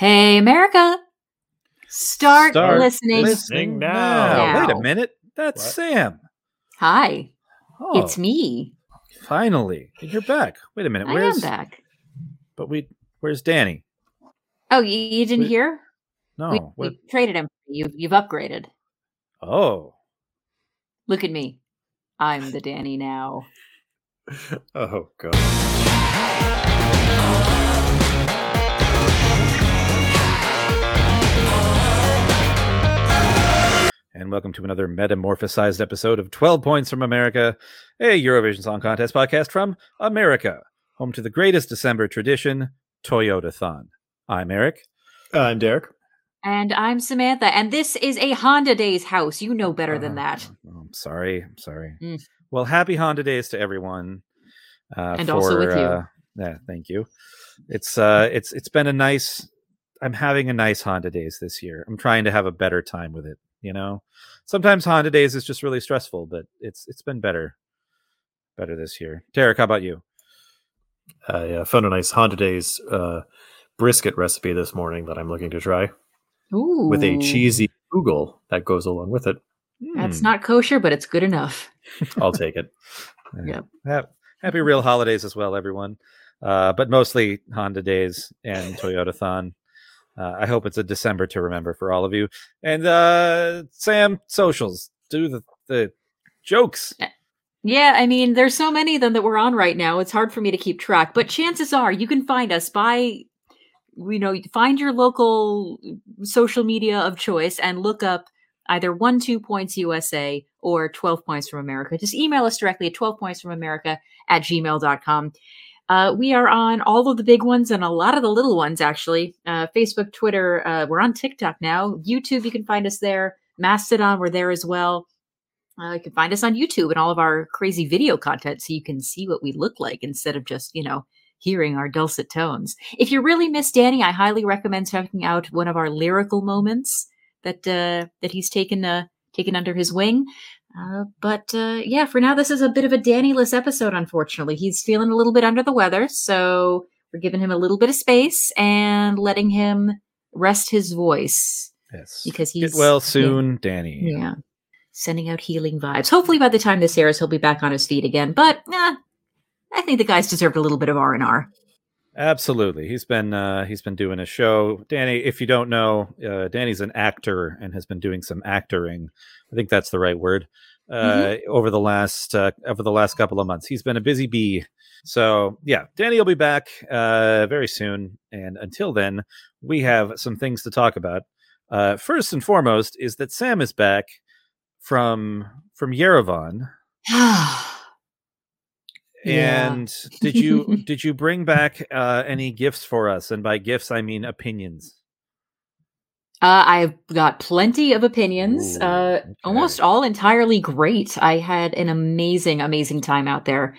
Hey, America. Start, Start listening. listening now. now. Wait a minute. That's What? Sam. Hi, Oh, it's me. finally. You're back. Wait a minute. I Where's am back. But we where's Danny? Oh, you, you didn't Wait, hear? No. we, we traded him. You, you've upgraded. Oh. Look at me. I'm the Danny now. Oh god. And welcome to another metamorphosized episode of 12 Points from America, a Eurovision Song Contest podcast from America, home to the greatest December tradition, Toyota-thon. I'm Eric. I'm Derek. And I'm Samantha. And this is a Honda Days house. You know better than Uh, that. oh, I'm sorry. I'm sorry. Mm. Well, happy Honda Days to everyone. Uh, And also with you. Uh, yeah, thank you. It's uh, it's it's been a nice. I'm having a nice Honda Days this year. I'm trying to have a better time with it. You know, sometimes Honda Days is just really stressful, but it's it's been better, better this year. Derek, how about you? uh I uh, found a nice Honda Days uh, brisket recipe this morning that I'm looking to try Ooh. with a cheesy kugel that goes along with it. That's Hmm. not kosher, but it's good enough. I'll take it. Yeah. Yep. Hap- Happy real holidays as well, everyone. Uh, but mostly Honda Days and Toyota Thon. Uh, I hope it's a December to remember for all of you. And uh, Sam, socials, do the, the jokes. Yeah, I mean, there's so many of them that we're on right now. It's hard for me to keep track, but chances are you can find us by, you know, find your local social media of choice and look up either one, two points USA or 12 points from America. Just email us directly at 12 points from America at gmail.com. Uh, we are on all of the big ones and a lot of the little ones, actually. Uh, Facebook, Twitter, uh, we're on TikTok now. YouTube, you can find us there. Mastodon, we're there as well. Uh, you can find us on YouTube and all of our crazy video content so you can see what we look like instead of just, you know, hearing our dulcet tones. If you really miss Danny, I highly recommend checking out one of our lyrical moments that uh, that he's taken uh, taken under his wing. Uh, but uh, yeah, for now, this is a bit of a Danny-less episode, unfortunately. He's feeling a little bit under the weather, so we're giving him a little bit of space and letting him rest his voice Yes. because Get he's well soon, Danny. yeah. Sending out healing vibes. Hopefully by the time this airs, he'll be back on his feet again. But eh, I think the guys deserved a little bit of R and R. Absolutely. He's been uh, he's been doing a show. Danny, if you don't know, uh, Danny's an actor and has been doing some actoring. I think that's the right word. Uh, over the last uh, over the last couple of months, he's been a busy bee. So yeah, Danny will be back uh, very soon. And until then, we have some things to talk about. Uh, first and foremost is that Sam is back from from Yerevan. Yeah. And did you did you bring back uh, any gifts for us? And by gifts, I mean opinions. Uh, I've got plenty of opinions, Ooh, uh, almost all entirely great. I had an amazing, amazing time out there.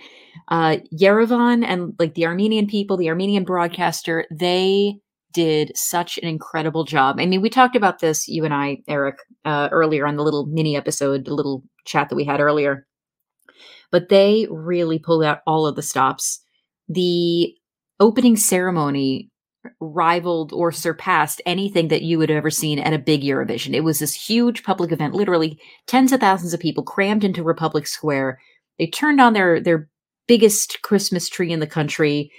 Uh, Yerevan and like the Armenian people, the Armenian broadcaster, they did such an incredible job. I mean, we talked about this, you and I, Eric, uh, earlier on the little mini episode, the little chat that we had earlier. But they really pulled out all of the stops. The opening ceremony rivaled or surpassed anything that you would ever seen at a big Eurovision. It was this huge public event, literally tens of thousands of people crammed into Republic Square. They turned on their their biggest Christmas tree in the country,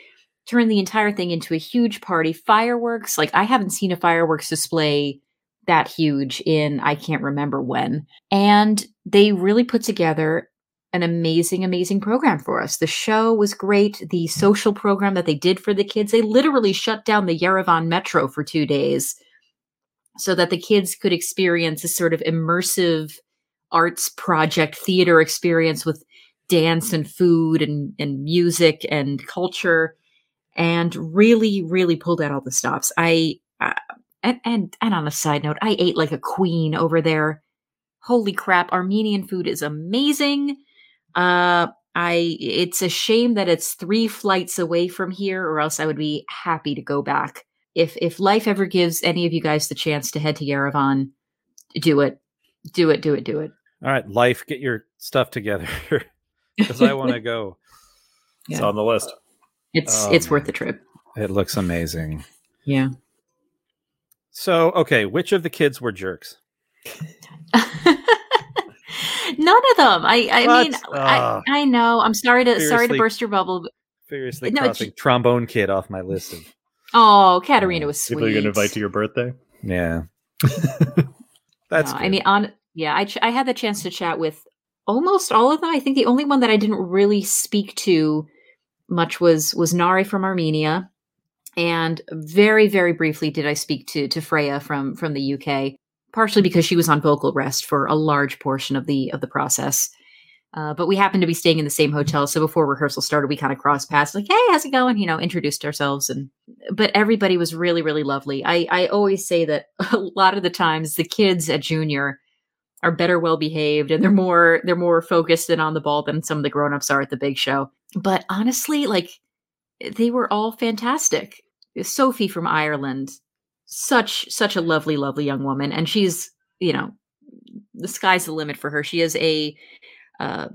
turned the entire thing into a huge party. Fireworks, like I haven't seen a fireworks display that huge in I can't remember when. And they really put together an amazing, amazing program for us. The show was great. The social program that they did for the kids, they literally shut down the Yerevan metro for two days so that the kids could experience a sort of immersive arts project theater experience with dance and food and, and music and culture and really really pulled out all the stops i uh, and, and and on a side note i ate like a queen over there holy crap armenian food is amazing uh i it's a shame that it's three flights away from here or else i would be happy to go back if if life ever gives any of you guys the chance to head to yerevan do it do it do it do it All right, life, get your stuff together because I want to go. It's on the list. it's Oh, it's worth the trip It looks amazing. yeah So, okay, which of the kids were jerks? None of them. I I What? mean Ugh. I, I know. I'm sorry to sorry to burst your bubble. but- Seriously, No, it's- crossing trombone kid off my list of Oh, Katarina uh, was sweet. People you're going to invite to your birthday? yeah. That's No, I mean, on yeah, I ch- I had the chance to chat with almost all of them. I think the only one that I didn't really speak to much was was Nare from Armenia, and very very briefly did I speak to to Freya from from the UK, partially because she was on vocal rest for a large portion of the of the process. Uh, but we happened to be staying in the same hotel, so before rehearsal started, we kind of crossed paths, like, "Hey, how's it going?" You know, introduced ourselves, and but everybody was really, really lovely. I I always say that a lot of the times the kids at junior are better well behaved and they're more they're more focused and on the ball than some of the grown-ups are at the big show. But honestly, like they were all fantastic. Sophie from Ireland, such such a lovely, lovely young woman, and she's you know the sky's the limit for her. She is a uh,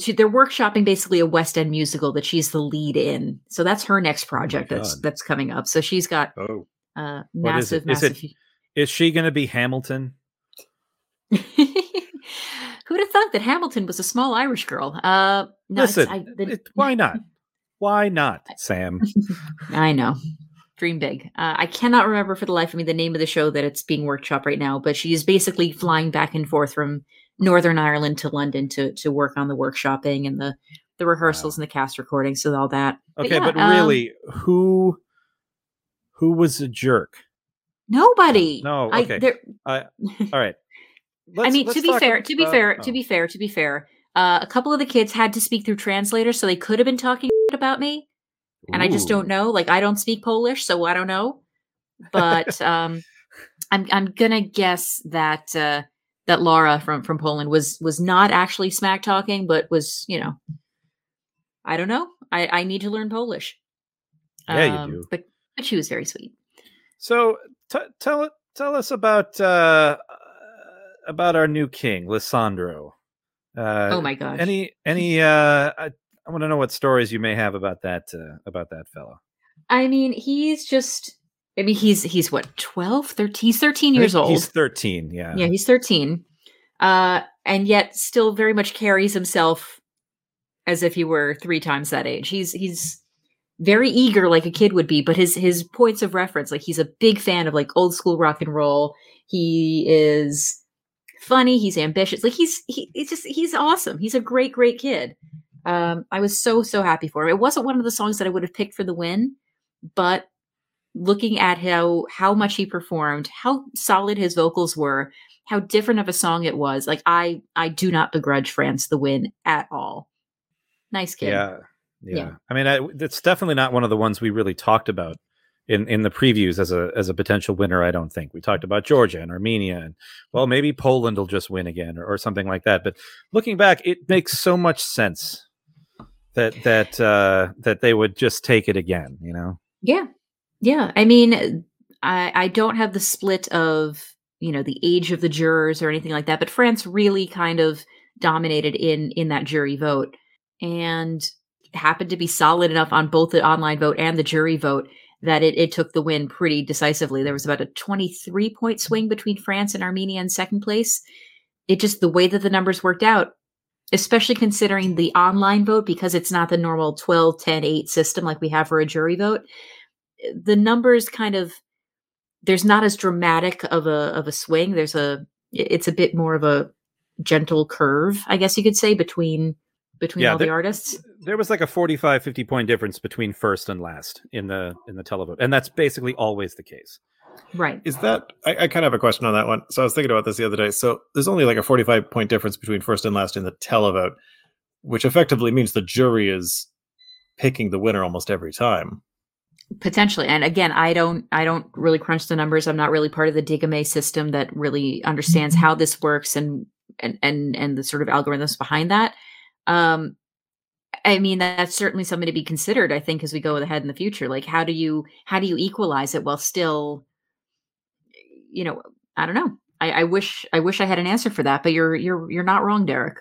she, they're workshopping basically a West End musical that she's the lead in. So that's her next project that's God. that's coming up. So she's got Oh. uh, massive, it? Is it- massive. Is she going to be Hamilton? Who'd have thought that Hamilton was a small Irish girl? Uh, no, Listen, I, the- it- why not? Why not, Sam? I know. Dream big. Uh, I cannot remember for the life of me the name of the show that it's being workshopped right now, but she is basically flying back and forth from Northern Ireland to London to to work on the workshopping and the the rehearsals and the cast recordings and all that. But Okay, yeah, but um, really, who who was a jerk? Nobody. No, I, okay. there, All right. I mean, to be fair, to be fair, oh. to be fair, to be fair, uh, a couple of the kids had to speak through translators, so they could have been talking about me, and I just don't know. Like, I don't speak Polish, so I don't know. But um, I'm I'm gonna guess that uh, that Laura from from Poland was was not actually smack talking, but was you know, I don't know. I I need to learn Polish. Yeah, you Um, do. But but she was very sweet. So t- tell tell us about uh, about our new king, Lissandro. Uh, oh my gosh. Any any uh, I, want to know what stories you may have about that uh, about that fellow. I mean, he's just. I mean, he's he's what 12, 13? He's thirteen years old. He's thirteen. Yeah. yeah, he's thirteen, uh, and yet still very much carries himself as if he were three times that age. He's he's very eager, like a kid would be, but his his points of reference, like he's a big fan of like old school rock and roll. He is funny. He's ambitious. Like he's he, it's just he's awesome. He's a great great kid. Um, I was so so happy for him. It wasn't one of the songs that I would have picked for the win, but looking at how how much he performed, how solid his vocals were, how different of a song it was. Like I I do not begrudge France the win at all. Nice kid. Yeah. Yeah. Yeah. I mean, I, it's definitely not one of the ones we really talked about in, in the previews as a as a potential winner. I don't think we talked about Georgia and Armenia, and well, maybe Poland will just win again or, or something like that. But looking back, it makes so much sense that that uh, that they would just take it again. You know? Yeah. Yeah. I mean, I I don't have the split of, you know, the age of the jurors or anything like that, but France really kind of dominated in in that jury vote and happened to be solid enough on both the online vote and the jury vote that it, it took the win pretty decisively. There was about a 23 point swing between France and Armenia in second place. It just the way that the numbers worked out, especially considering the online vote, because it's not the normal 12, 10, 8 system like we have for a jury vote the numbers kind of there's not as dramatic of a of a swing there's a it's a bit more of a gentle curve i guess you could say between between Yeah, all the artists There was like a 45, 50 point difference between first and last in the in the televote, and that's basically always the case. Right Is that I, I kind of have a question on that one. So I was thinking about this the other day. So there's only like a 45 point difference between first and last in the televote, which effectively means the jury is picking the winner almost every time. potentially and again i don't i don't really crunch the numbers i'm not really part of the digame system that really understands how this works and and and, and the sort of algorithms behind that um i mean that's certainly something to be considered i think as we go ahead in the future like how do you how do you equalize it while still you know i don't know i i wish i wish i had an answer for that but you're you're you're not wrong derek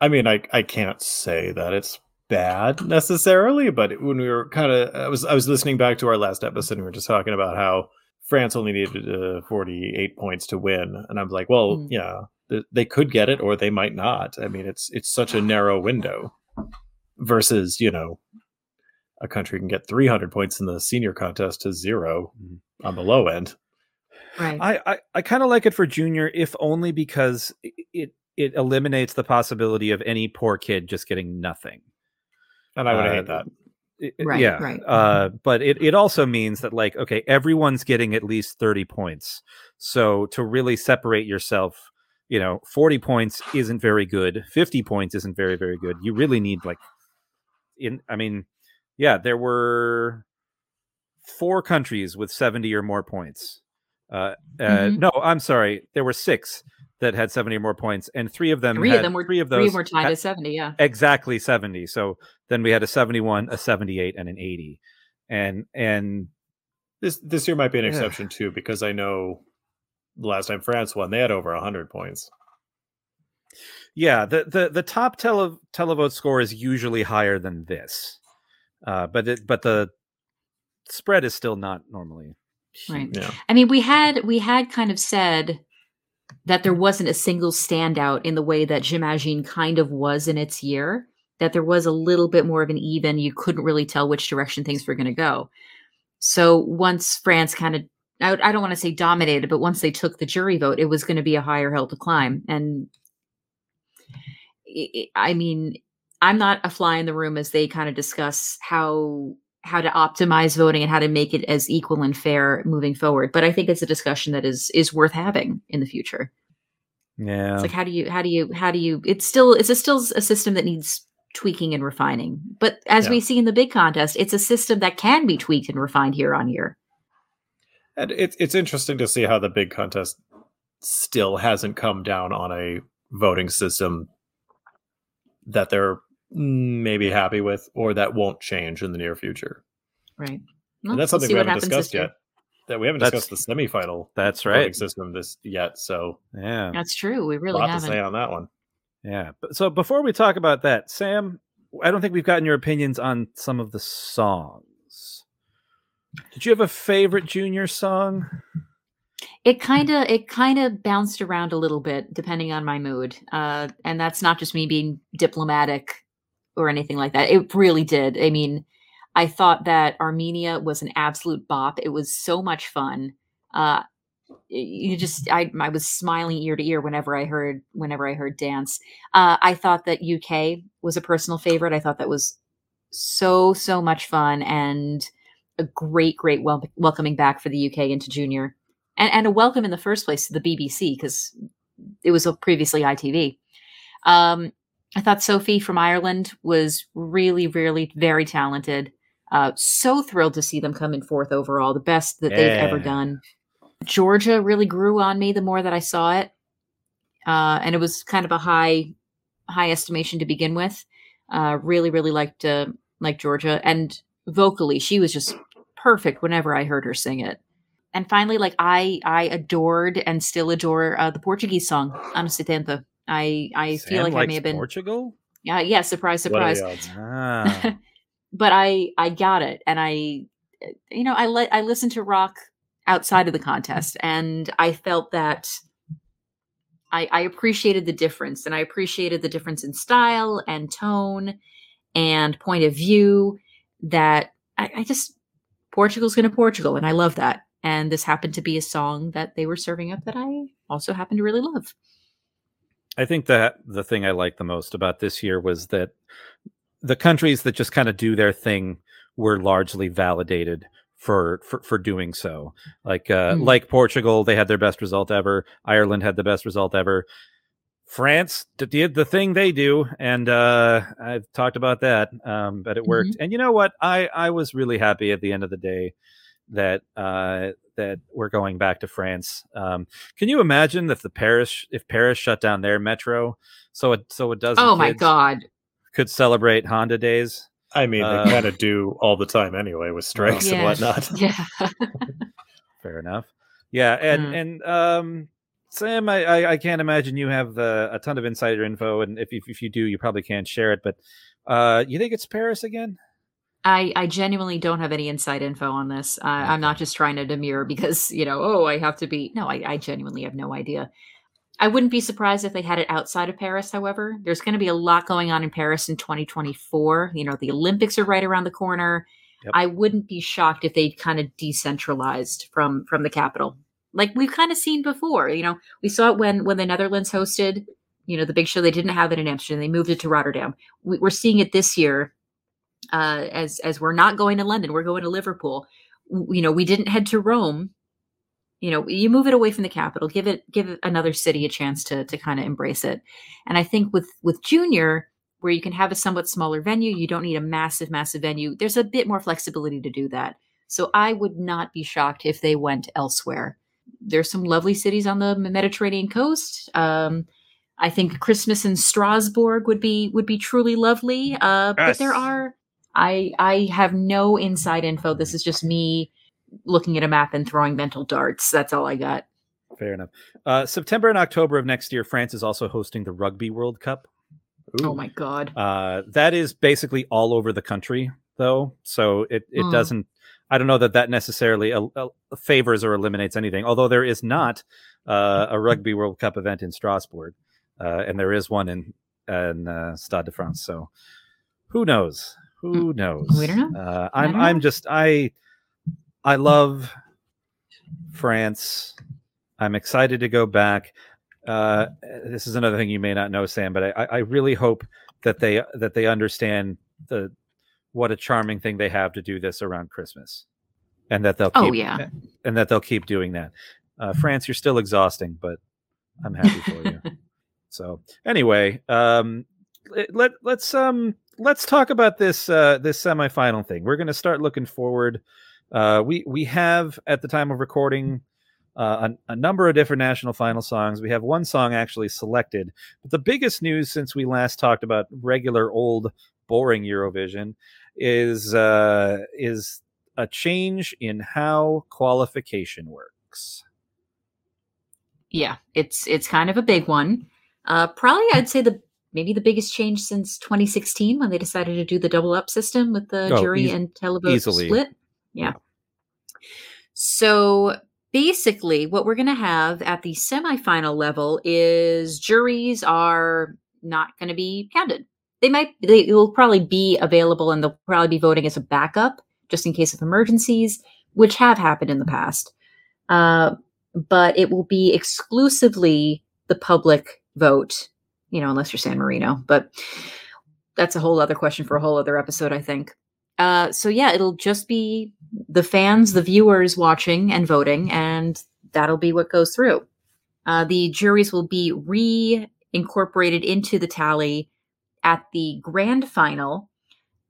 I mean, I I can't say that it's bad necessarily, but when we were kind of I was I was listening back to our last episode and we were just talking about how France only needed uh, 48 points to win, and I'm like, well, Mm. yeah, th- they could get it or they might not. I mean, it's it's such a narrow window versus you know a country can get 300 points in the senior contest to zero Mhm. on the low end. Right. I I, I kind of like it for junior, if only because it it eliminates the possibility of any poor kid just getting nothing. And I would Uh, hate that. It- it- Right, yeah. right. Uh, but it, it also means that like, okay, everyone's getting at least 30 points. So to really separate yourself, you know, 40 points isn't very good. 50 points isn't very, very good. You really need like in I mean, yeah, there were four countries with 70 or more points. Uh, uh Mhm. no, I'm sorry. There were six that had 70 or more points, and three of them Three had of them were three of those Three those were tied had- to 70, yeah. exactly 70 so then we had a 71 a 78 and an 80 and and This this year might be an Yeah. exception too because I know the last time France won, they had over 100 points. yeah the the, the top tele, televote score is usually higher than this uh but it but the spread is still not normally Right. Yeah. I mean, we had we had kind of said that there wasn't a single standout in the way that J'imagine kind of was in its year. That there was a little bit more of an even. You couldn't really tell which direction things were going to go. So once France kind of, I, I don't want to say dominated, but once they took the jury vote, it was going to be a higher hill to climb. And i i I mean, I'm not a fly in the room as they kind of discuss how how to optimize voting and how to make it as equal and fair moving forward. But I think it's a discussion that is is worth having in the future. yeah It's like how do you how do you how do you it's still it's a still a system that needs tweaking and refining. But as Yeah. we see in the big contest, it's a system that can be tweaked and refined year on year. And it's it's interesting to see how the big contest still hasn't come down on a voting system that they're maybe happy with or that won't change in the near future. Right. and that's something we haven't discussed yet. That we haven't That's- discussed the semifinal that's right system this yet. So yeah That's true. We a really lot to haven't. say on that one. yeah but, so before we talk about that sam i don't think we've gotten your opinions on some of the songs did you have a favorite junior song it kind of it kind of bounced around a little bit depending on my mood uh and that's not just me being diplomatic or anything like that. It really did. I mean i thought that armenia was an absolute bop. It was so much fun. Uh you just i i was smiling ear to ear whenever i heard whenever i heard dance. Uh i thought that uk was a personal favorite. I thought that was so so much fun and a great great wel- welcoming back for the uk into junior. And, and a welcome in the first place to the BBC because it was previously ITV. Um, I thought Sophie from Ireland was really, really very talented. Uh, so thrilled to see them come in fourth overall, the best that they've ever done. Georgia really grew on me the more that I saw it, uh, and it was kind of a high, high estimation to begin with. Uh, really, really liked uh, liked Georgia, and vocally, she was just perfect whenever I heard her sing it and finally like i i adored and still adore uh, the portuguese song ano setenta i i feel Sam like i may have been portugal yeah yeah surprise surprise ah but i i got it and i you know i let i listened to rock outside of the contest and i felt that I, I appreciated the difference and I appreciated the difference in style and tone and point of view that I, I just Portugal's gonna Portugal and I love that. And this happened to be a song that they were serving up that I also happen to really love. I think that the thing I liked the most about this year was that the countries that just kind of do their thing were largely validated for for, for doing so. Like uh, Mm. like Portugal, they had their best result ever. Ireland had the best result ever. France did the thing they do, and uh, I've talked about that, um, but it worked. And you know what? I I was really happy at the end of the day that uh, that we're going back to France. Um, can you imagine if the Paris if Paris shut down their metro so it so it doesn't Oh my god. could celebrate Honda days? I mean, Uh, they kind of do all the time anyway with strikes and whatnot. Yeah. Fair enough. Yeah, and Mm. and um, Sam, I, I I can't imagine you have uh, a ton of insider info, and if, if if you do, you probably can't share it. But uh, you think it's Paris again? I, I genuinely don't have any inside info on this. Uh, I'm not just trying to demur because, you know, oh, I have to be. No, I, I genuinely have no idea. I wouldn't be surprised if they had it outside of Paris, however. There's going to be a lot going on in Paris in 2024. You know, the Olympics are right around the corner. Yep. I wouldn't be shocked if they kind of decentralized from from the capital. Like we've kind of seen before. You know, we saw it when when the Netherlands hosted, you know, the big show. They didn't have it in Amsterdam. They moved it to Rotterdam. We, are seeing it this year uh, as as we're not going to London, we're going to Liverpool. You know, we didn't head to Rome. You know, you move it away from the capital, give it give another city a chance to to kind of embrace it. And I think with with Junior, where you can have a somewhat smaller venue, you don't need a massive massive venue. There's a bit more flexibility to do that. So I would not be shocked if they went elsewhere. There's some lovely cities on the Mediterranean coast. Um, I think Christmas in Strasbourg would be would be truly lovely. Uh, yes. But there are I I have no inside info. This is just me looking at a map and throwing mental darts. That's all I got. Fair enough. Uh, September and October of next year, France is also hosting the Rugby World Cup. Ooh. Oh my god! Uh, that is basically all over the country, though. So it it mm. doesn't. I don't know that that necessarily uh, uh, favors or eliminates anything. Although there is not uh, a Rugby World Cup event in Strasbourg, uh, and there is one in in Stade de France. So who knows? Who knows? We don't know. Uh, I'm don't I'm just I I love France. I'm excited to go back. Uh, this is another thing you may not know, Sam, but I, I really hope that they that they understand the what a charming thing they have to do this around Christmas, and that they'll oh, keep, oh yeah, and that they'll keep doing that. Uh, France, you're still exhausting, but I'm happy for you. so anyway, um, let let's um let's talk about this uh, this semifinal thing. We're going to start looking forward. Uh, we we have at the time of recording uh, a, a, number of different national final songs. We have one song actually selected, but the biggest news since we last talked about regular old boring Eurovision is uh, is a change in how qualification works. Yeah, it's it's kind of a big one. Uh, probably, I'd say the maybe the biggest change since 2016 when they decided to do the double up system with the oh, jury e- and televote split. Yeah. yeah. So basically, what we're going to have at the semifinal level is juries are not going to be counted. They might, they will probably be available and they'll probably be voting as a backup just in case of emergencies, which have happened in the past. Uh, but it will be exclusively the public vote you know, unless you're San Marino. But that's a whole other question for a whole other episode, I think. Uh, so yeah, it'll just be the fans, the viewers watching and voting, and that'll be what goes through. Uh, the juries will be reincorporated into the tally at the grand final.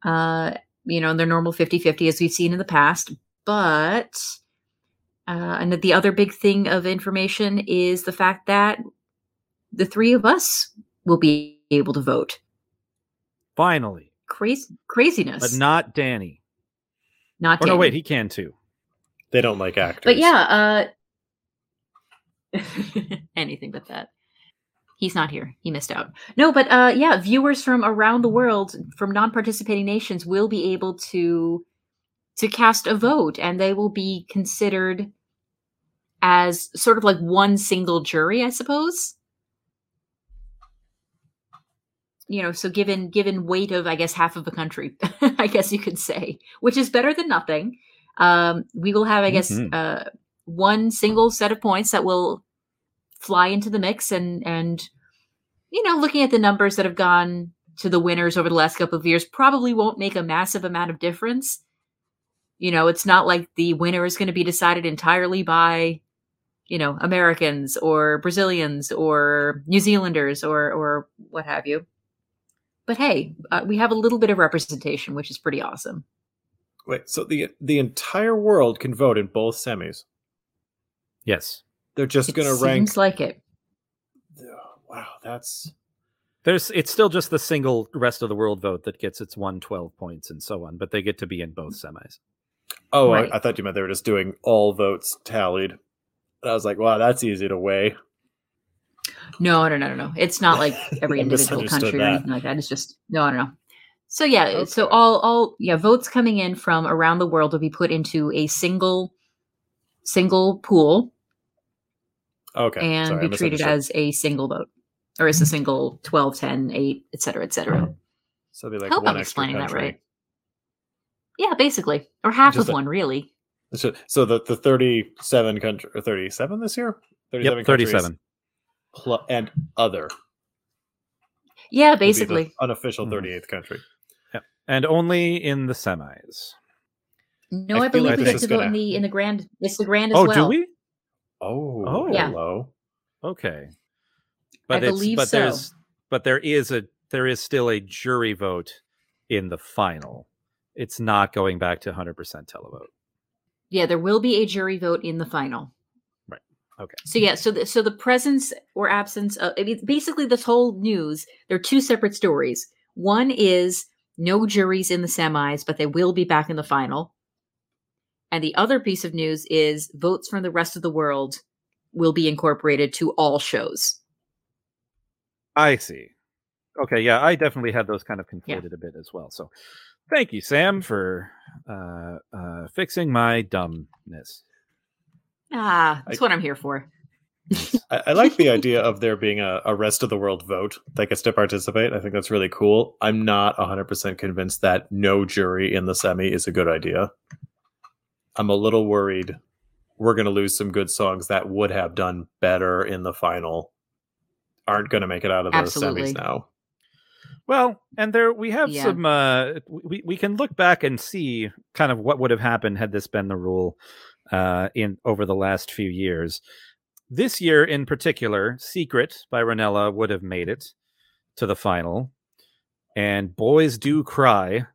Uh, you know, their normal 50 50 as we've seen in the past. But, uh, and the other big thing of information is the fact that the three of us will be able to vote. Finally. Crazy craziness. But not Danny. Not oh, no, wait, he can too. They don't like actors. But yeah, uh anything but that. He's not here. He missed out. No, but uh yeah, viewers from around the world from non-participating nations will be able to to cast a vote and they will be considered as sort of like one single jury, I suppose. You know so given given weight of i guess half of the country i guess you could say which is better than nothing. Um, we will have i guess mm-hmm. uh, one single set of points that will fly into the mix and and you know looking at the numbers that have gone to the winners over the last couple of years probably won't make a massive amount of difference. You know it's not like the winner is going to be decided entirely by you know americans or brazilians or new zealanders or or what have you but hey, uh, we have a little bit of representation, which is pretty awesome. Wait, so the the entire world can vote in both semis? Yes. They're just going to rank. Seems like it. Wow, that's. There's. It's still just the single rest of the world vote that gets its one twelve points and so on, but they get to be in both semis. Oh, right. I, I, thought you meant they were just doing all votes tallied. And I was like, wow, that's easy to weigh. No, no, no, no, no. It's not like every individual country or anything like that. It's just no, no, no. So yeah, so all all yeah, votes coming in from around the world will be put into a single single pool Okay. and sorry, be treated as a single vote or as a hmm. single 12, 10, 8, et cetera, et cetera. so it'd be like Hope one I'm extra explaining that right. Yeah, basically. Or half Just of a- one, really. So, so the the thirty seven country or thirty seven this year. Yep, 37. Pl- and other Yeah, would be the basically. unofficial Mhm. thirty eighth country. Yeah. And only in the semis. No, I I, believe like we get to vote in gonna- the in the grand it's the grand as Oh, well. do we? Oh, Oh. Yeah. hello. Okay. I But it's believe but so. there's but there is a there is still a jury vote in the final. It's not going back to 100% televote. Yeah, there will be a jury vote in the final. Okay. So yeah, so the, so the presence or absence of I mean, basically this whole news. There are two separate stories. One is no juries in the semis, but they will be back in the final. And the other piece of news is votes from the rest of the world will be incorporated to all shows. I see. Okay, yeah, I definitely had those kind of conflated a bit as well. So thank you, Sam, for uh, uh, fixing my dumbness. Ah, that's I- what I'm here for. I, I like the idea of there being a, a rest of the world vote that gets to participate. I think that's really cool. I'm not 100% convinced that no jury in the semi is a good idea. I'm a little worried we're going to lose some good songs that would have done better in the final, aren't going to make it out of the Absolutely. semis now. Well, and there we have Yeah. some. Uh, we we can look back and see kind of what would have happened had this been the rule uh, in over the last few years. This year, in particular, "Secret" by Ronela would have made it to the final, and "Boys Do Cry"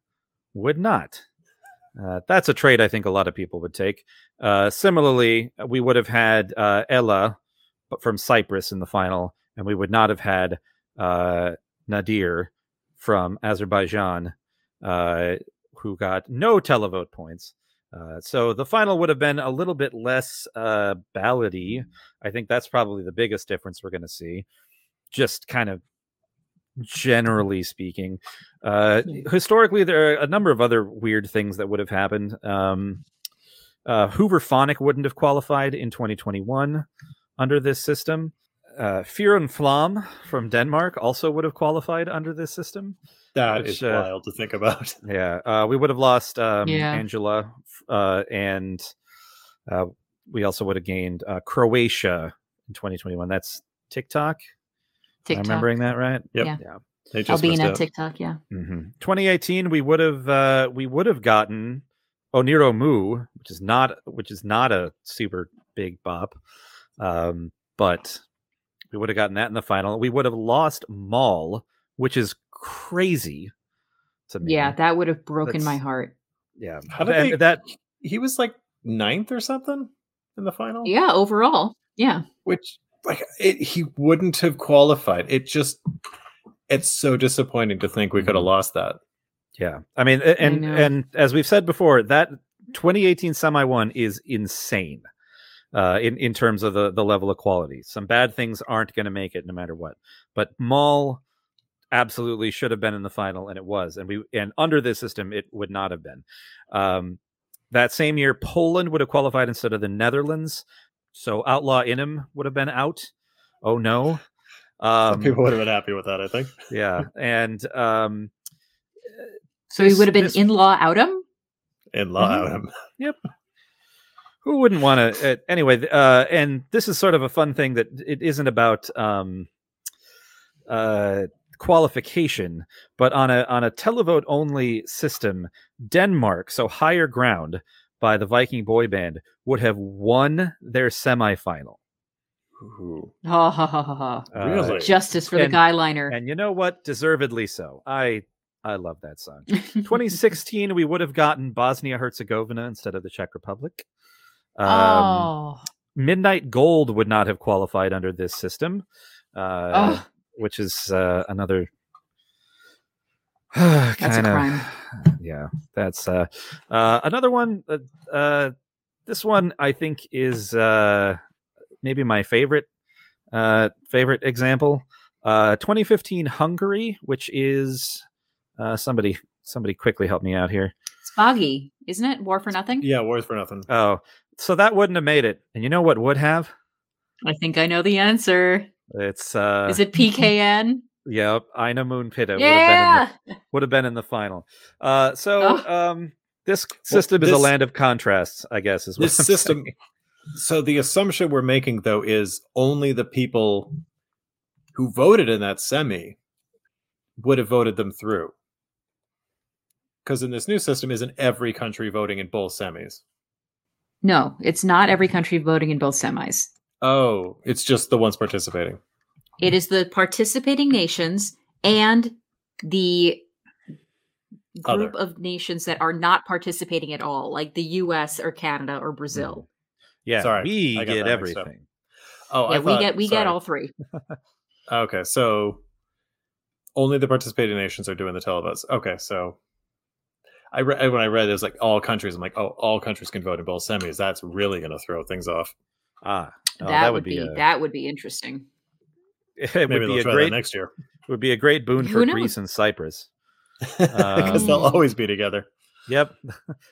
would not. Uh, that's a trade I think a lot of people would take. Uh, similarly, we would have had uh, Ella from Cyprus in the final, and we would not have had uh, Nadir from Azerbaijan, uh, who got no televote points. Uh, so the final would have been a little bit less uh, ballady. I think that's probably the biggest difference we're going to see. Just kind of generally speaking, uh, historically there are a number of other weird things that would have happened. Um, uh, Hooverphonic wouldn't have qualified in 2021 under this system. Uh, Fyr og Flamme from Denmark also would have qualified under this system. That Which, is uh, wild to think about. Yeah, uh, we would have lost um, Yeah. Anxhela, uh, and uh, we also would have gained uh, Croatia in 2021. That's TikTok. Am I remembering that right? Yep. Yeah. Yeah. They just Albina. TikTok, yeah. hmm 2018, we would have uh, we would have gotten Oniro Mou, which is not which is not a super big bop, um, but we would have gotten that in the final. We would have lost Mall, which is crazy to me. Yeah, that would have broken my heart. yeah. How did And they- that He was like ninth or something in the final. Yeah, overall. Yeah. which like it, he wouldn't have qualified. It just it's so disappointing to think we could have lost that. Yeah, I mean, and know. and as we've said before, that 2018 semi one is insane uh, in in terms of the the level of quality. Some bad things aren't going to make it no matter what, but Mall absolutely should have been in the final, and it was. And we and under this system, it would not have been. Um, that same year, Poland would have qualified instead of the Netherlands, so Outlaw in 'Em would have been out. Oh no. Um, People would have been happy with that, I think. yeah, and um, So he would have been this- in law out him In law Mhm. Adam. who wouldn't want to uh, anyway uh and this is sort of a fun thing that it isn't about um uh qualification but on a on a televote only system denmark so higher ground by the viking boy band would have won their semifinal Ooh. Ha ha ha ha ha. Uh, Really? Justice for the and- guy liner. and you know what deservedly so i i love that song 2016 we would have gotten bosnia herzegovina instead of the czech republic um, oh. Midnight Gold would not have qualified under this system, uh, Ugh. Which is uh, another. That's kind of, crime. yeah, that's uh, uh, another one. Uh, uh, this one I think is uh, maybe my favorite uh, favorite example. Uh, 2015 Hungary, which is uh, somebody somebody quickly help me out here. It's foggy, isn't it? War for nothing. Yeah, Wars for nothing. Oh, so that wouldn't have made it. And you know what would have? I think I know the answer. It's uh Is it PKN? Yep, Aina mun pitää would have been in yeah. the, would have been in the final. Uh so Oh. um this system is a land of contrasts, I guess is what This I'm system. saying. So the assumption we're making though is only the people who voted in that semi would have voted them through. Because in this new system, isn't every country voting in both semis? No, it's not every country voting in both semis. Oh, it's just the ones participating. It is the participating nations and the group Other. of nations that are not participating at all, like the US or Canada or Brazil. Yeah, Sorry, we get that mixed up. everything. Oh, I yeah, we get we get all three. Okay, so only the participating nations are doing the televotes. Okay, so I re- when I read it was like all countries. I'm like, oh, all countries can vote in both semis. That's really going to throw things off. Ah, oh, that, would be, a- that would be interesting. it Maybe would they'll be a try great next year It would be a great boon Who for knows? Greece and Cyprus. because they'll Um, always be together. Yep,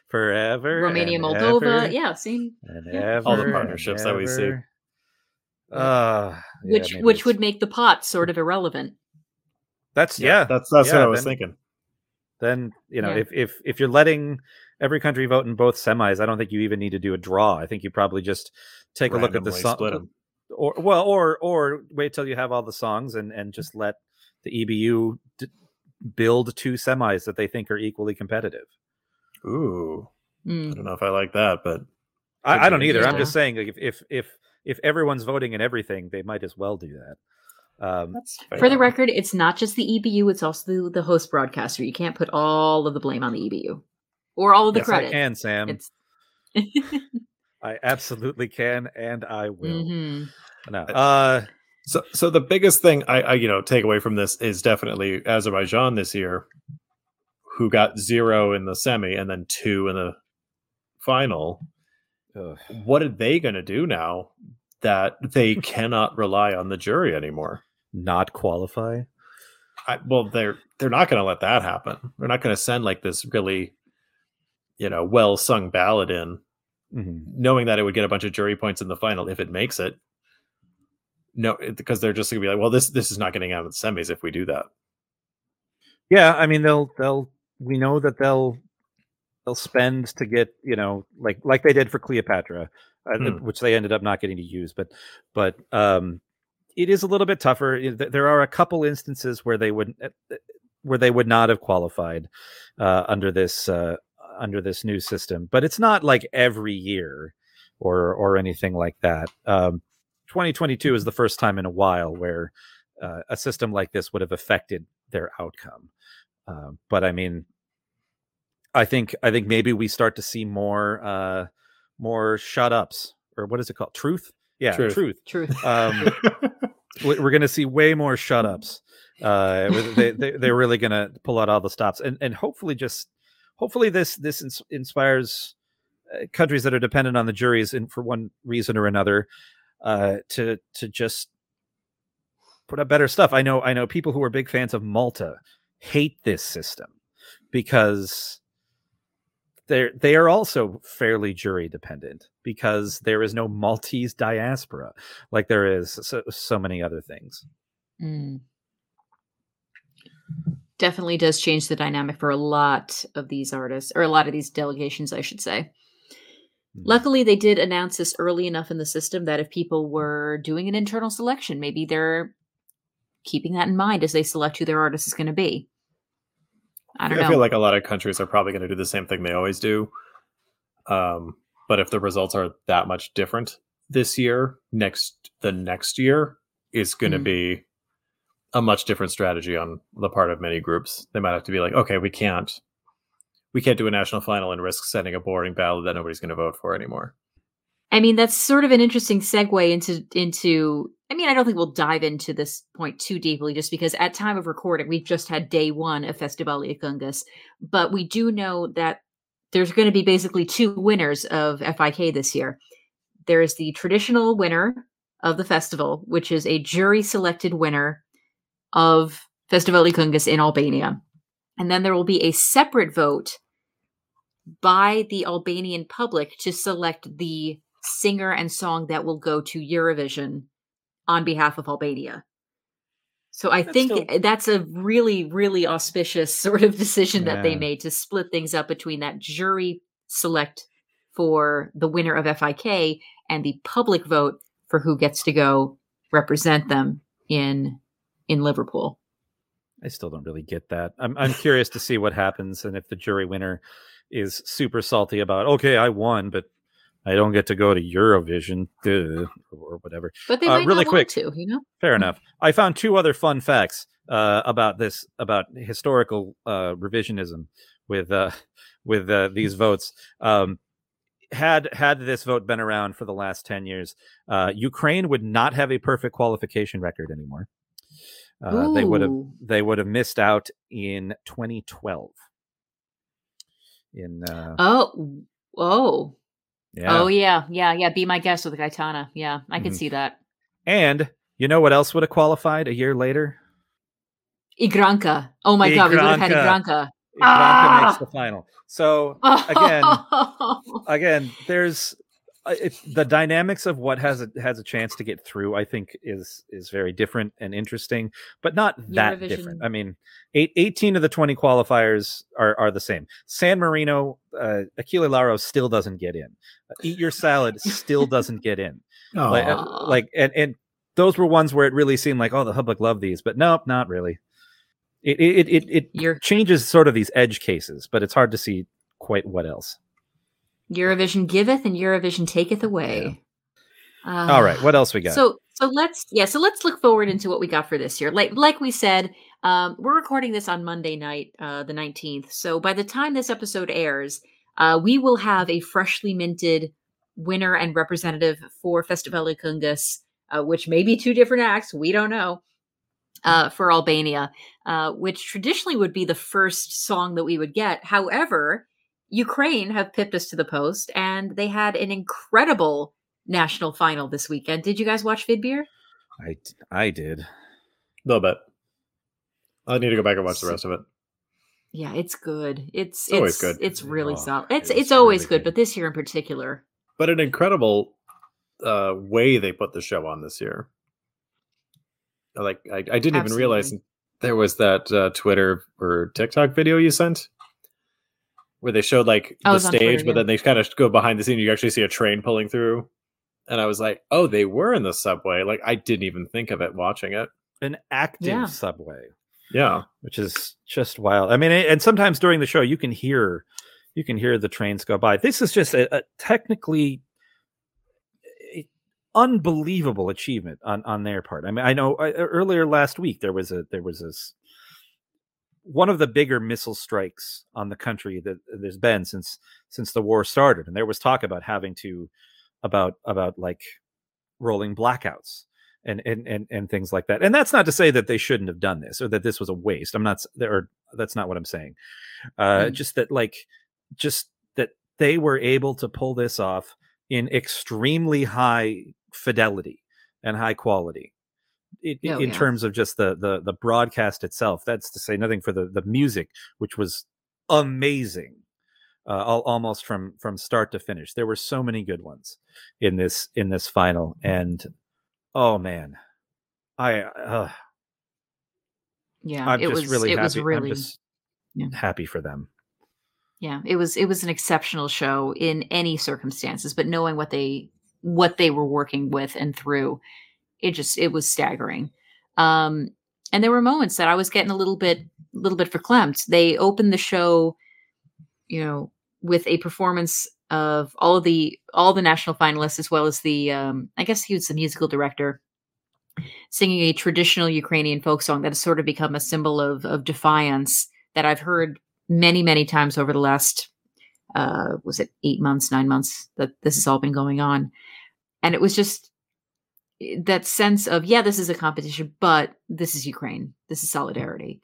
forever. Romania, and Moldova, ever yeah, see, and Yeah. ever All the and partnerships that we see. Uh, yeah, which maybe which it's- would make the pot sort of irrelevant. that's yeah. that's that's what I was then- thinking. Then you know Yeah. if if if you're letting every country vote in both semis, I don't think you even need to do a draw. I think you probably just take a look at the Randomly song, split 'em. or well, or or wait till you have all the songs and and just let the EBU d- build two semis that they think are equally competitive. Ooh, I Mm. don't know if I like that, but I, I don't either. I'm just saying, like, if if if if everyone's voting in everything, they might as well do that. Um, that's For the record, it's not just the EBU; it's also the, the host broadcaster. You can't put all of the blame on the EBU or all of the yes, I credit. can, Sam. It's I absolutely can, and I will. Mhm. No, uh, So, so the biggest thing I, I, you know, take away from this is definitely Azerbaijan this year, who got zero in the semi and then two in the final. ugh. What are they going to do now that they cannot rely on the jury anymore? not qualify. I, well, they're they're not going to let that happen. They're not going to send like this really, you know, well sung ballad in, Mhm. knowing that it would get a bunch of jury points in the final if it makes it. No, because they're just going to be like, well, this this is not getting out of the semis if we do that. Yeah, I mean they'll they'll we know that they'll they'll spend to get you know like like they did for Cleopatra, uh, Hmm. which they ended up not getting to use. But but um, it is a little bit tougher. There are a couple instances where they would uh, uh, where they would not have qualified uh, under this uh, under this new system, but it's not like every year or or anything like that. Um, 2022 is the first time in a while where uh, a system like this would have affected their outcome. Um, but I mean, I think I think maybe we start to see more uh, more shut ups or what is it called? Truth? Yeah, Truth. truth. Truth. Um, we- we're going to see way more shut ups. Uh, they, they they're really going to pull out all the stops and and hopefully just hopefully this this ins- inspires uh, countries that are dependent on the juries and for one reason or another uh, to to just put up better stuff. I know I know people who are big fans of Malta hate this system because they're they are also fairly jury dependent because there is no Maltese diaspora like there is so, so many other things. Mm. Definitely does change the dynamic for a lot of these artists, or a lot of these delegations, I should say. Mm. Luckily, they did announce this early enough in the system that if people were doing an internal selection, maybe they're keeping that in mind as they select who their artist is going to be. I don't I know. I feel like a lot of countries are probably going to do the same thing they always do. Um, but if the results are that much different this year, next the next year is going to Mhm. be a much different strategy on the part of many groups. They might have to be like, okay, we can't, we can't do a national final and risk sending a boring ballot that nobody's going to vote for anymore. I mean, that's sort of an interesting segue into into. I mean, I don't think we'll dive into this point too deeply, just because at time of recording, we've just had day one of Festivali i Këngës, but we do know that there's going to be basically two winners of FIK this year. There is the traditional winner of the festival, which is a jury selected winner of Festivali i Këngës in Albania, And then there will be a separate vote by the Albanian public to select the singer and song that will go to Eurovision on behalf of Albania. So I That's think still- that's a really, really auspicious sort of decision that they made to split things up between that jury select for the winner of FIK and the public vote for who gets to go represent them in in Liverpool. I still don't really get that. I'm I'm curious to see what happens and if the jury winner is super salty about okay, I won, but I don't get to go to Eurovision duh, or whatever. But they Uh, really quick. to, you know. Fair enough. I found two other fun facts uh, about this about historical uh, revisionism with uh, with uh, these votes. Um, had had this vote been around for the last ten years, uh, Ukraine would not have a perfect qualification record anymore. Uh, they would have they would have missed out in 2012. In uh, Oh, oh, yeah, oh, yeah, yeah, yeah. Be my guest with the Gaitana. Yeah, I can Mhm. see that. and you know what else would have qualified a year later? Igranka. Oh my god, we would have had Igranka. Igranka. Igranka makes Ah! the final. So Again, again, there's it, the dynamics of what has a has a chance to get through. I think is is very different and interesting, but not that different. I mean, eight, 18 of the twenty qualifiers are are the same. San Marino, uh, Achille Lauro still doesn't get in. Uh, Eat your salad still doesn't get in. Oh, Like, uh, like and and those were ones where it really seemed like oh the public loved these, but nope, not really. It it it it Your changes sort of these edge cases, but it's hard to see quite what else. Eurovision giveth and Eurovision taketh away. All right, what else we got? So so let's yeah, so let's look forward into what we got for this year. Like like we said, um, we're recording this on Monday night, uh, the nineteenth. So by the time this episode airs, uh, we will have a freshly minted winner and representative for Festivali i Këngës, uh, which may be two different acts. We don't know. Uh, for Albania, uh, which traditionally would be the first song that we would get. However, Ukraine have pipped us to the post, and they had an incredible national final this weekend. Did you guys watch Vidbir? I did. a little bit. I need to go back and watch the rest of it. Yeah, it's good. It's It's always good. It's really Oh, solid. It's it's it's always really good, good. but this year in particular. But an incredible uh, way they put the show on this year. Like I, I didn't even realize there was that uh, Twitter or TikTok video you sent where they showed like Oh, the stage, Twitter, but yeah. then they kind of go behind the scene. You actually see a train pulling through, and I was like, "Oh, they were in the subway." Like I didn't even think of it watching it. An active Yeah. subway, Yeah, which is just wild. I mean, and sometimes during the show you can hear you can hear the trains go by. This is just a, a technically unbelievable achievement on on their part. I mean, I know uh, earlier last week there was a there was this one of the bigger missile strikes on the country that there's been since since the war started and there was talk about having to about about like rolling blackouts and and and, and things like that. And that's not to say that they shouldn't have done this or that this was a waste. I'm not there or that's not what i'm saying. Uh Mm. just that like just that they were able to pull this off in extremely high fidelity and high quality in, Oh, in yeah. terms of just the, the the broadcast itself that's to say nothing for the the music which was amazing uh, al- almost from from start to finish there were so many good ones in this in this final and oh man i uh, Yeah, i'm it just was really it happy was really i'm just yeah. happy for them yeah, it was it was an exceptional show in any circumstances, but knowing what they what they were working with and through, it just it was staggering. Um and there were moments that I was getting a little bit a little bit verklempt. They opened the show, you know, with a performance of all of the all the national finalists as well as the um I guess he was the musical director singing a traditional Ukrainian folk song that has sort of become a symbol of of defiance that I've heard many many times over the last uh was it 8 months 9 months that this has all been going on and it was just that sense of yeah this is a competition but this is Ukraine this is solidarity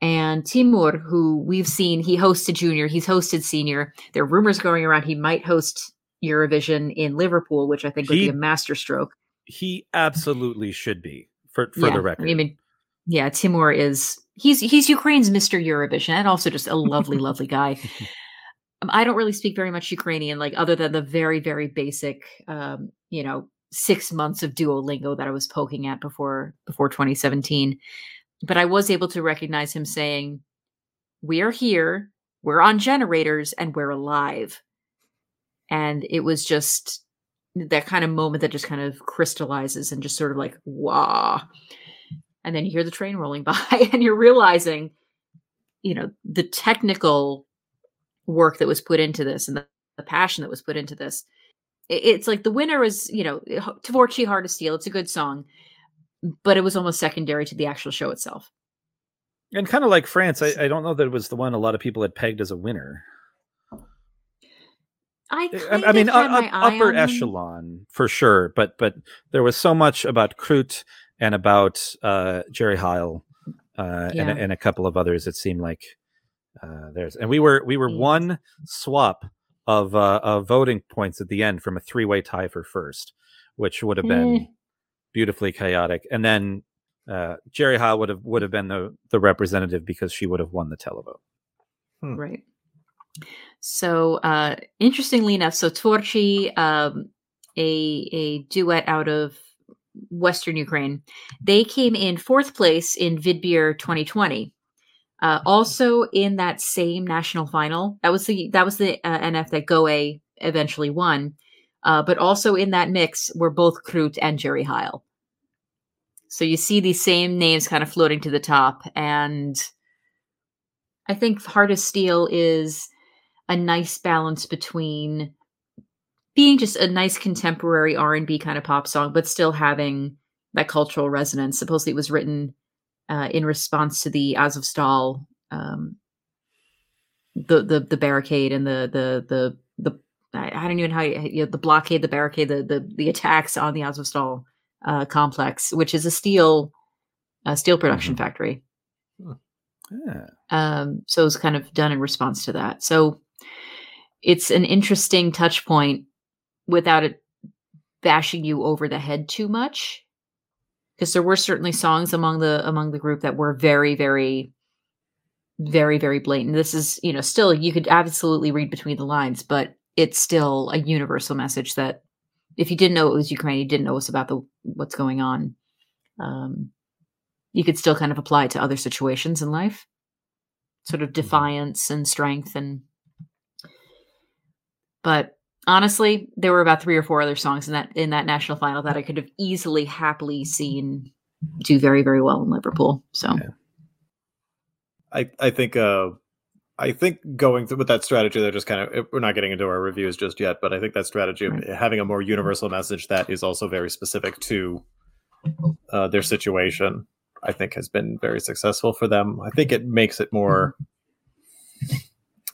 and Timur who we've seen he hosted junior he's hosted senior there are rumors going around he might host Eurovision in Liverpool which I think would He- be a masterstroke he absolutely should be for for the record I mean, yeah, Timur is he's he's Ukraine's Mr. Eurovision and also just a lovely, lovely guy. Um, I don't really speak very much Ukrainian, like other than the very, very basic, um, you know, six months of Duolingo that I was poking at before before 2017. But I was able to recognize him saying, "We are here. We're on generators, and we're alive." And it was just that kind of moment that just kind of crystallizes and just sort of like, "Wow." And then you hear the train rolling by, and you're realizing, you know, the technical work that was put into this and the, the passion that was put into this. It, it's like the winner is, you know, Tvorchi Heart of Steel. It's a good song, but it was almost secondary to the actual show itself. And kind of like France, I, I don't know that it was the one a lot of people had pegged as a winner. I, I mean, upper echelon for sure, but but there was so much about Krut and about uh, Jerry Heil uh, yeah. and, and, a couple of others. It seemed like uh, there's and we were we were one swap of uh, of voting points at the end from a three way tie for first, which would have been mm. beautifully chaotic. And then uh, Jerry Heil would have would have been the the representative because she would have won the televote. Hmm. Right. So uh, interestingly enough, so Tvorchi, um, a a duet out of Western Ukraine, they came in fourth place in Vidbir 2020. Uh, also in that same national final, that was the that was the uh, NF that Go_A eventually won. Uh, but also in that mix were both Krut and Jerry Heil. So you see these same names kind of floating to the top, and I think Heart of Steel is a nice balance between being just a nice contemporary R and B kind of pop song, but still having that cultural resonance. Supposedly, it was written uh, in response to the Azovstal, um, the the the barricade and the the the the I don't even know how you, you know, the blockade, the barricade, the the the attacks on the Azovstal uh, complex, which is a steel a steel production mm-hmm. factory. Yeah. Um, so it's kind of done in response to that. So it's an interesting touch point without it bashing you over the head too much because there were certainly songs among the among the group that were very very very very blatant this is you know still you could absolutely read between the lines but it's still a universal message that if you didn't know it was ukraine you didn't know us about the what's going on um, you could still kind of apply it to other situations in life sort of mm-hmm. defiance and strength and but honestly, there were about three or four other songs in that in that national final that I could have easily, happily seen do very, very well in Liverpool. So, yeah. I I think uh, I think going through with that strategy, they're just kind of we're not getting into our reviews just yet, but I think that strategy of having a more universal message that is also very specific to uh, their situation, I think has been very successful for them. I think it makes it more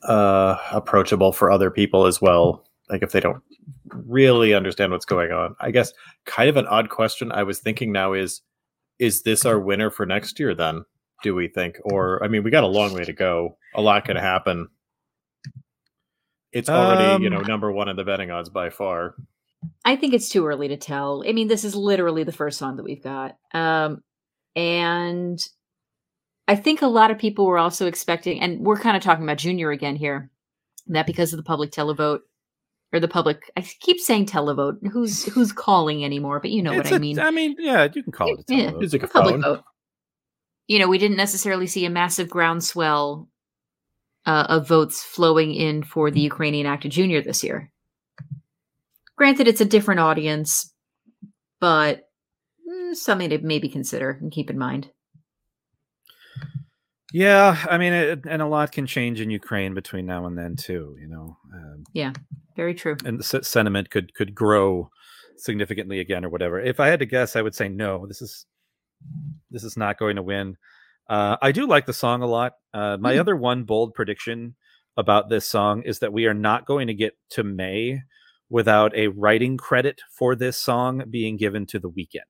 uh, approachable for other people as well like if they don't really understand what's going on. I guess kind of an odd question I was thinking now is is this our winner for next year then? Do we think or I mean we got a long way to go. A lot could happen. It's already, um, you know, um, number 1 in the betting odds by far. I think it's too early to tell. I mean, this is literally the first song that we've got. Um and I think a lot of people were also expecting and we're kind of talking about junior again here that because of the public televote or the public. I keep saying televote. Who's who's calling anymore? But you know it's what a, I mean. I mean, yeah, you can call it a televote. Yeah, it's like a, a public vote. You know, we didn't necessarily see a massive groundswell uh, of votes flowing in for the Ukrainian actor junior this year. Granted, it's a different audience, but mm, something to maybe consider and keep in mind. Yeah, I mean, it, and a lot can change in Ukraine between now and then too. You know. Um, yeah. Very true. And the sentiment could could grow significantly again or whatever. If I had to guess, I would say no. This is this is not going to win. Uh, I do like the song a lot. Uh, my mm. other one bold prediction about this song is that we are not going to get to May without a writing credit for this song being given to the Weeknd.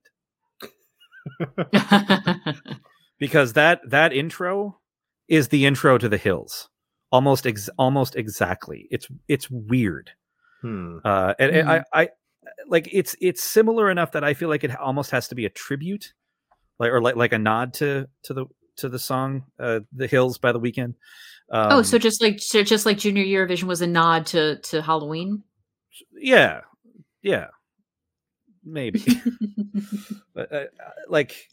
because that that intro is the intro to the hills almost ex- almost exactly. It's it's weird. Hmm. Uh, and, hmm. I, I like it's it's similar enough that I feel like it almost has to be a tribute, like or like like a nod to to the to the song uh, "The Hills" by the Weeknd. Um, oh, so just like so just like Junior Eurovision was a nod to to Halloween. yeah, yeah, maybe. but uh, like,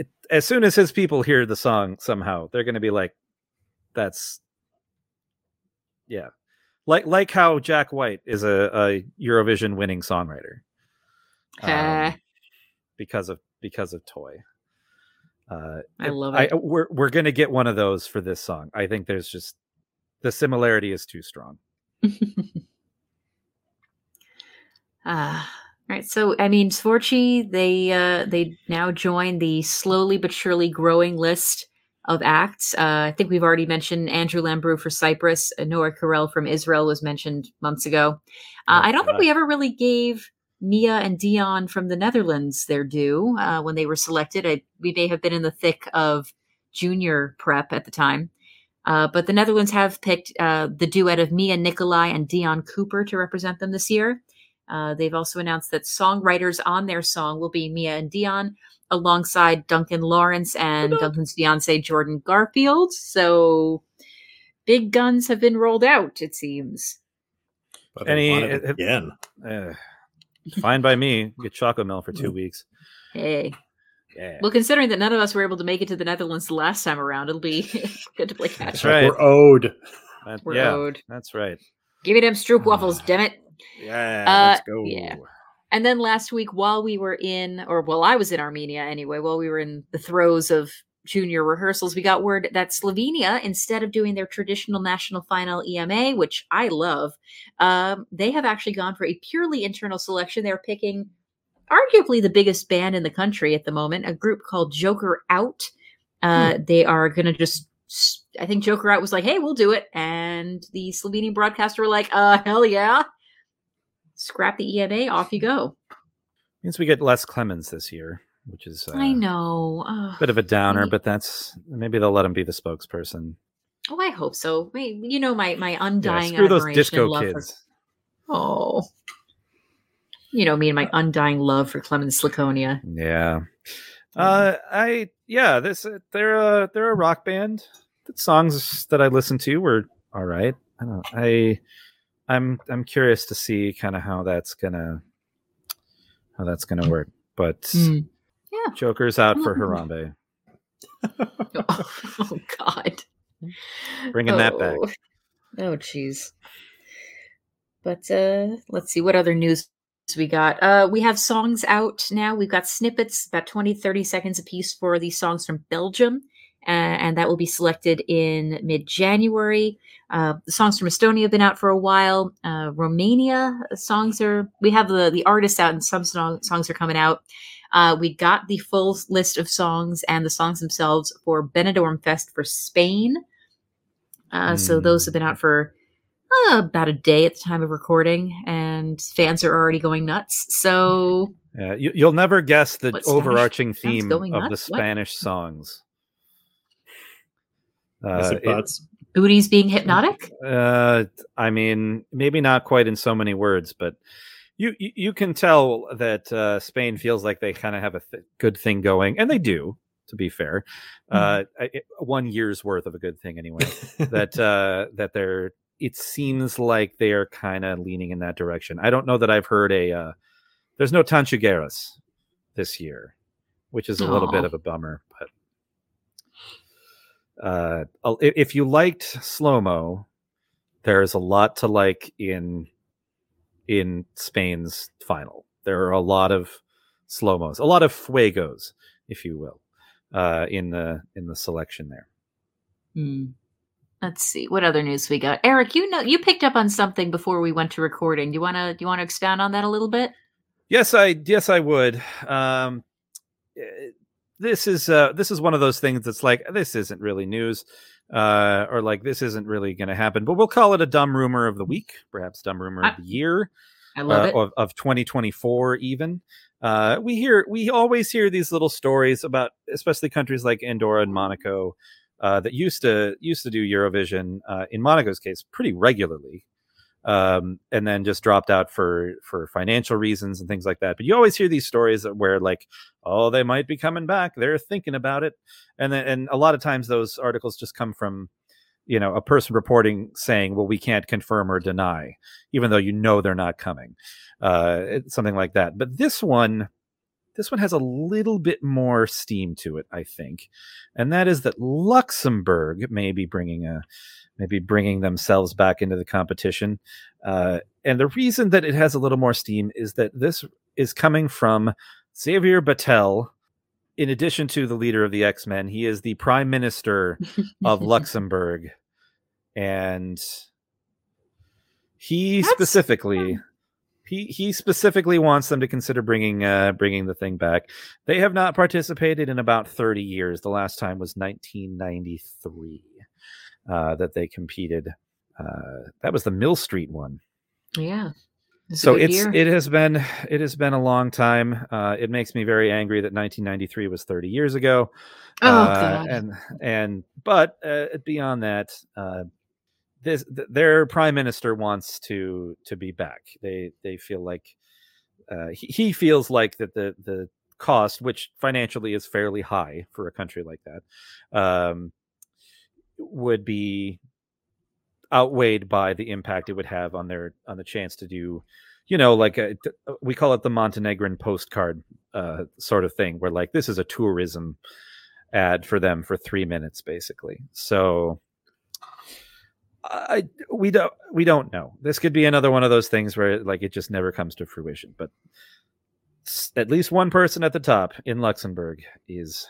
it, as soon as his people hear the song, somehow they're going to be like, "That's yeah." Like like how Jack White is a, a Eurovision winning songwriter Uh, because of because of Toy. Uh, I love I, it. we're we're gonna get one of those for this song. I think there's just the similarity is too strong. Ah, right. So, I mean, Tvorchi, they uh, they now join the slowly but surely growing list of acts. Uh, I think we've already mentioned Andrew Lambrou for Cyprus. Uh, Noa Kirel from Israel was mentioned months ago. Uh, Oh, I don't think we ever really gave Mia and Dion from the Netherlands their due uh, when they were selected. I, we may have been in the thick of junior prep at the time. Uh, but the Netherlands have picked uh, the duet of Mia Nicolai and Dion Cooper to represent them this year. Uh, they've also announced that songwriters on their song will be Mia and Dion, alongside Duncan Laurence and Duncan's fiance Jordan Garfield. So big guns have been rolled out, it seems. But Any- want it uh, uh, again. Eh, fine by me. Get chocolate milk for two weeks. Hey, Yeah, well, considering that none of us were able to make it to the Netherlands the last time around, it'll be good to play catch That's up. right. We're owed. That- We're yeah, owed. that's right. Give me them stroop waffles, damn it. Yeah, Uh, let's go. yeah. And then last week, while we were in, or while I was in Armenia anyway, while we were in the throes of junior rehearsals, we got word that Slovenia, instead of doing their traditional national final EMA, which I love, um, they have actually gone for a purely internal selection. They're picking arguably the biggest band in the country at the moment, a group called Joker Out. Uh, They are going to just. I think Joker Out was like, "Hey, we'll do it," and the Slovenian broadcaster were like, "Uh, hell yeah!" Scrap the EMA, off you go. Means we get less Clemens this year, which is uh, I know. Ugh. bit of a downer, but that's maybe they'll let him be the spokesperson. oh, I hope so. Wait, you know my my Yeah, undying screw those disco love kids. for. Oh, you know me and my undying love for Clemens Slakonja. Yeah. Uh, I yeah, this uh, they're a they're a rock band. The songs that I listened to were all right. I don't. I I'm I'm curious to see kind of how that's gonna how that's gonna work. But Mm. Yeah. Joker's out for Mm. Harambe. Oh, God. Bringing that back. Oh. Oh, jeez. But uh, let's see what other news we got. Uh, we have songs out now. We've got snippets, about 20, 30 seconds apiece for these songs from Belgium. Uh, and that will be selected in mid January. Uh, the songs from Estonia have been out for a while. Uh, Romania songs are, we have the, the artists out, and some song, songs are coming out. Uh, we got the full list of songs and the songs themselves for Benidorm Fest for Spain. Uh, So those have been out for uh, about a day at the time of recording, and fans are already going nuts. So Yeah, you, you'll never guess the What, overarching theme of the nuts? What? Spanish songs. I Uh, it- booties being hypnotic. Uh, I mean, maybe not quite in so many words, but you you, you can tell that uh, Spain feels like they kind of have a th- good thing going, and they do. To be fair, uh, I- it- one year's worth of a good thing anyway. that uh, that they're. It seems like they are kind of leaning in that direction. I don't know that I've heard a. Uh, there's no Tanxugueiras this year, which is a little bit of a bummer, but. Uh, if you liked slow mo, there's a lot to like in in Spain's final. There are a lot of slow mos, a lot of fuegos, if you will, uh, in the in the selection there. Hmm. Let's see what other news we got. Eric, you know you picked up on something before we went to recording. Do you want to do you want to expound on that a little bit? Yes, I yes I would. Um, eh, this is uh, this is one of those things that's like this isn't really news, uh, or like this isn't really going to happen. But we'll call it a dumb rumor of the week, perhaps dumb rumor I- of the year. I love uh, it. of, of 2024 even uh, we hear we always hear these little stories about especially countries like andorra and monaco uh, that used to used to do eurovision uh, in monaco's case pretty regularly um, and then just dropped out for for financial reasons and things like that. But you always hear these stories where like, oh, they might be coming back. They're thinking about it, and then and a lot of times those articles just come from you know a person reporting saying well we can't confirm or deny even though you know they're not coming uh something like that but this one this one has a little bit more steam to it i think and that is that luxembourg may be bringing a maybe bringing themselves back into the competition uh and the reason that it has a little more steam is that this is coming from xavier bettel in addition to the leader of the X-Men, he is the prime minister of Luxembourg. And he That's specifically he he specifically wants them to consider bringing uh bringing the thing back. They have not participated in about 30 years. The last time was 1993 uh that they competed. Uh that was the Millstreet one Yeah. It's so it's year. it has been it has been a long time uh it makes me very angry that 1993 was 30 years ago Oh, uh, God. and and but uh, beyond that uh this th- their prime minister wants to to be back. They they feel like uh he, he feels like that the the cost which financially is fairly high for a country like that um would be outweighed by the impact it would have on their on the chance to do you know like a, t- we call it the montenegrin postcard uh sort of thing where like this is a tourism ad for them for three minutes basically. So i we don't we don't know this could be another one of those things where like it just never comes to fruition but at least one person at the top in luxembourg is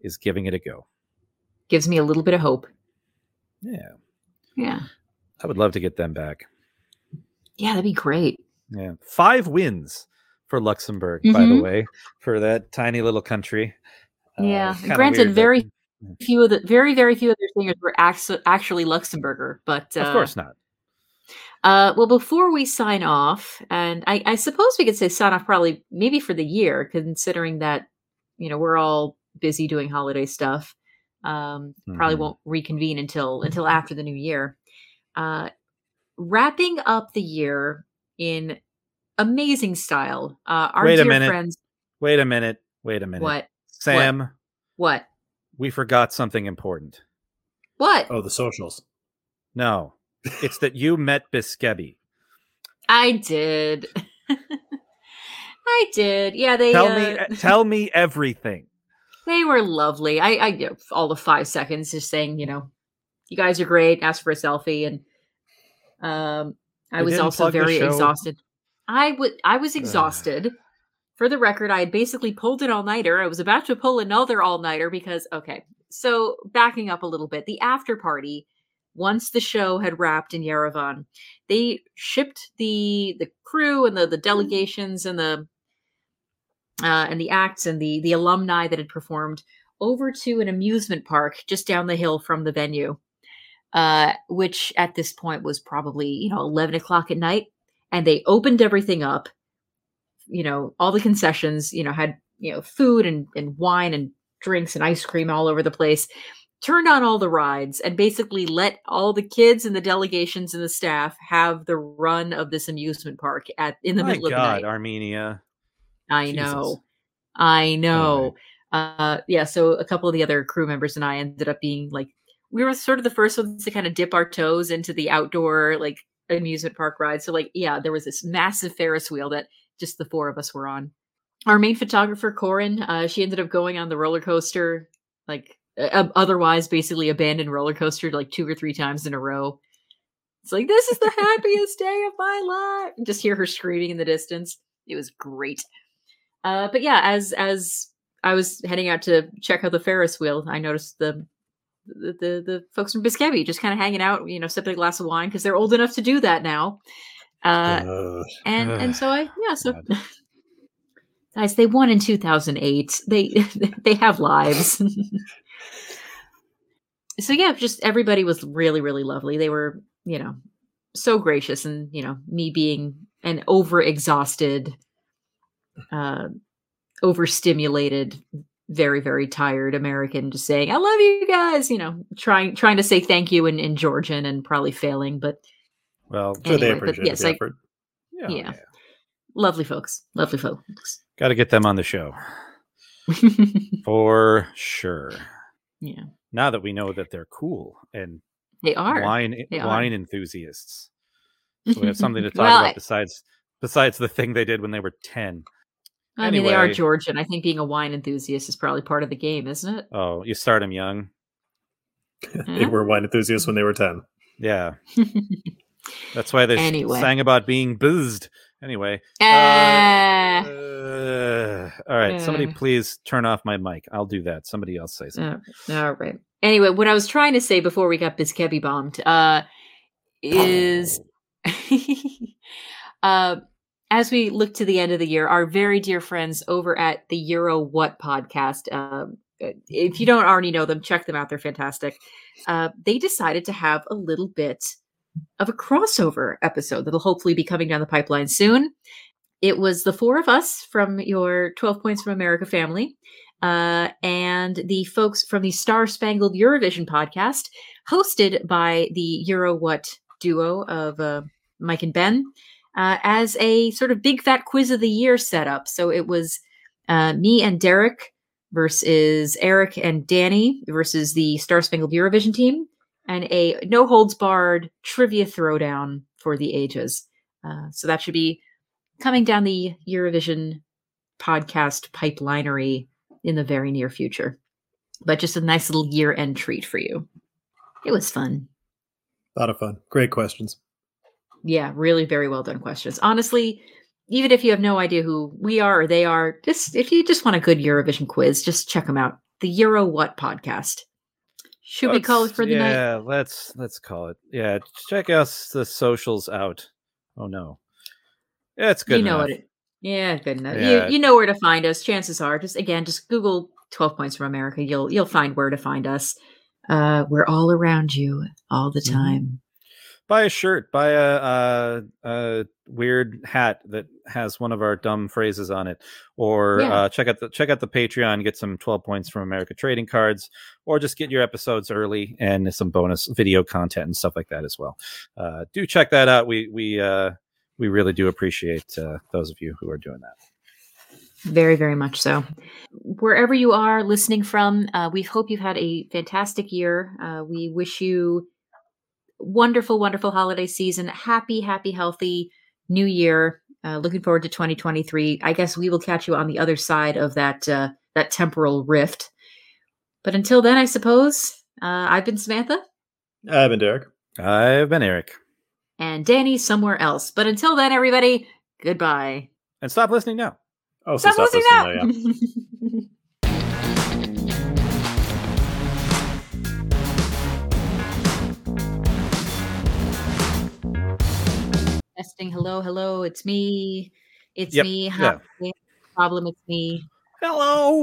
is giving it a go Gives me a little bit of hope. yeah Yeah. i would love to get them back Yeah, that'd be great. Yeah, five wins for Luxembourg, by the Mhm. way, for that tiny little country. Uh, Yeah, kinda granted, weird very Few of the very, very few of their singers were actu- actually Luxembourger, but uh, of course not. Uh, well, before we sign off, and I, I suppose we could say sign off probably maybe for the year, considering that you know we're all busy doing holiday stuff. Um, Probably Mhm. won't reconvene until until after the new year. Uh, wrapping up the year in amazing style. Uh, our Wait a dear minute. friends, Wait a minute. Wait a minute. what, Sam, what, we forgot something important. what? Oh, the socials. No, it's that you met Bzikebi. I did. I did. Yeah, they Tell uh, me, tell me everything. They were lovely. I, I you know, all the five seconds just saying, you know, you guys are great. Ask for a selfie, and um, I They was also very exhausted. I would. I was exhausted. For the record, I had basically pulled an all nighter. I was about to pull another all nighter because okay. So backing up a little bit, the after party. Once the show had wrapped in Yerevan, they shipped the the crew and the the delegations and the uh, and the acts and the the alumni that had performed over to an amusement park just down the hill from the venue, uh, which at this point was probably you know eleven o'clock at night, and they opened everything up. You know, all the concessions, you know, had you know food and and wine and drinks and ice cream all over the place. Turned on all the rides and basically let all the kids and the delegations and the staff have the run of this amusement park at in the My middle of the night. Armenia. I Jesus. know. I know. Uh yeah, so a couple of the other crew members and I ended up being like we were sort of the first ones to kind of dip our toes into the outdoor like amusement park ride. So like yeah, there was this massive Ferris wheel that just the four of us were on. Our main photographer Corin, uh she ended up going on the roller coaster like uh, otherwise basically abandoned roller coaster like two or three times in a row. It's like this is the happiest day of my life. Just hear her screaming in the distance. It was great. Uh, but yeah, as as I was heading out to check out the Ferris wheel, I noticed the the the, the folks from Bzikebi just kind of hanging out, you know, sipping a glass of wine because they're old enough to do that now. Uh, and and so I yeah so guys they won in 2008 they they have lives. So yeah just everybody was really really lovely. They were you know so gracious and you know me being an over exhausted uh overstimulated very very tired american just saying i love you guys you know trying trying to say thank you in, in georgian and probably failing but Well, Sure, they Anyway, but appreciate yes, the I- effort. yeah, Yeah. Lovely folks. Lovely folks. Got to get them on the show for sure. yeah. Now that we know that they're cool and They are. wine They are. wine enthusiasts, so we have something to talk Well, about besides besides the thing they did when they were ten. I mean, they are Georgian. I think being a wine enthusiast is probably part of the game, isn't it? Oh, you start them young. they were wine enthusiasts when they were 10. Yeah, that's why they Anyway. sang about being boozed. Anyway, Ah. uh, all right. Somebody Uh. please turn off my mic. I'll do that. Somebody else say something. Uh, all right. Anyway, what I was trying to say before we got Bzikebi bombed uh, is uh, as we look to the end of the year, our very dear friends over at the Euro What podcast, um, uh, if you don't already know them, check them out. They're fantastic. Uh, they decided to have a little bit of a crossover episode that'll hopefully be coming down the pipeline soon. It was the four of us from your 12 Points from America family uh, and the folks from the Star Spangled Eurovision podcast, hosted by the Euro What duo of uh, Mike and Ben, uh, as a sort of big fat quiz of the year setup. So it was uh, me and Derek versus Eric and Danny versus the Star Spangled Eurovision team, and a no holds barred trivia throwdown for the ages. Uh, so that should be coming down the Eurovision podcast pipelinery in the very near future. But just a nice little year end treat for you. It was fun. A lot of fun. Great questions. Yeah, really very well done questions. Honestly, even if you have no idea who we are or they are, just if you just want a good Eurovision quiz, just check them out. The Euro What podcast. Should we call it for the night? yeah, let's let's call it. Yeah, check us the socials out. Oh no, yeah, it's good. you know enough. it yeah good enough Yeah. you, you know where to find us chances are just again just google 12 points from america you'll you'll find where to find us uh we're all around you all the Mhm. time buy a shirt, buy a, a a weird hat that has one of our dumb phrases on it, or Yeah. uh, check out the check out the Patreon, get some twelve points from America trading cards, or just get your episodes early and some bonus video content and stuff like that as well. Uh, do check that out. We we uh, we really do appreciate uh, those of you who are doing that. very very much so wherever you are listening from uh, we hope you've had a fantastic year uh, we wish you wonderful wonderful holiday season. Happy happy healthy new year. Uh, looking forward to 2023 i guess we will catch you on the other side of that uh, that temporal rift. But until then i suppose uh, i've been samantha. I've been Derek. I've been Eric, and danny somewhere else. But until then everybody goodbye. And stop listening now. Oh, so stop, stop listening listening now. now, yeah. testing hello hello it's me it's Yep, me yeah. Hi, problem it's me Hello.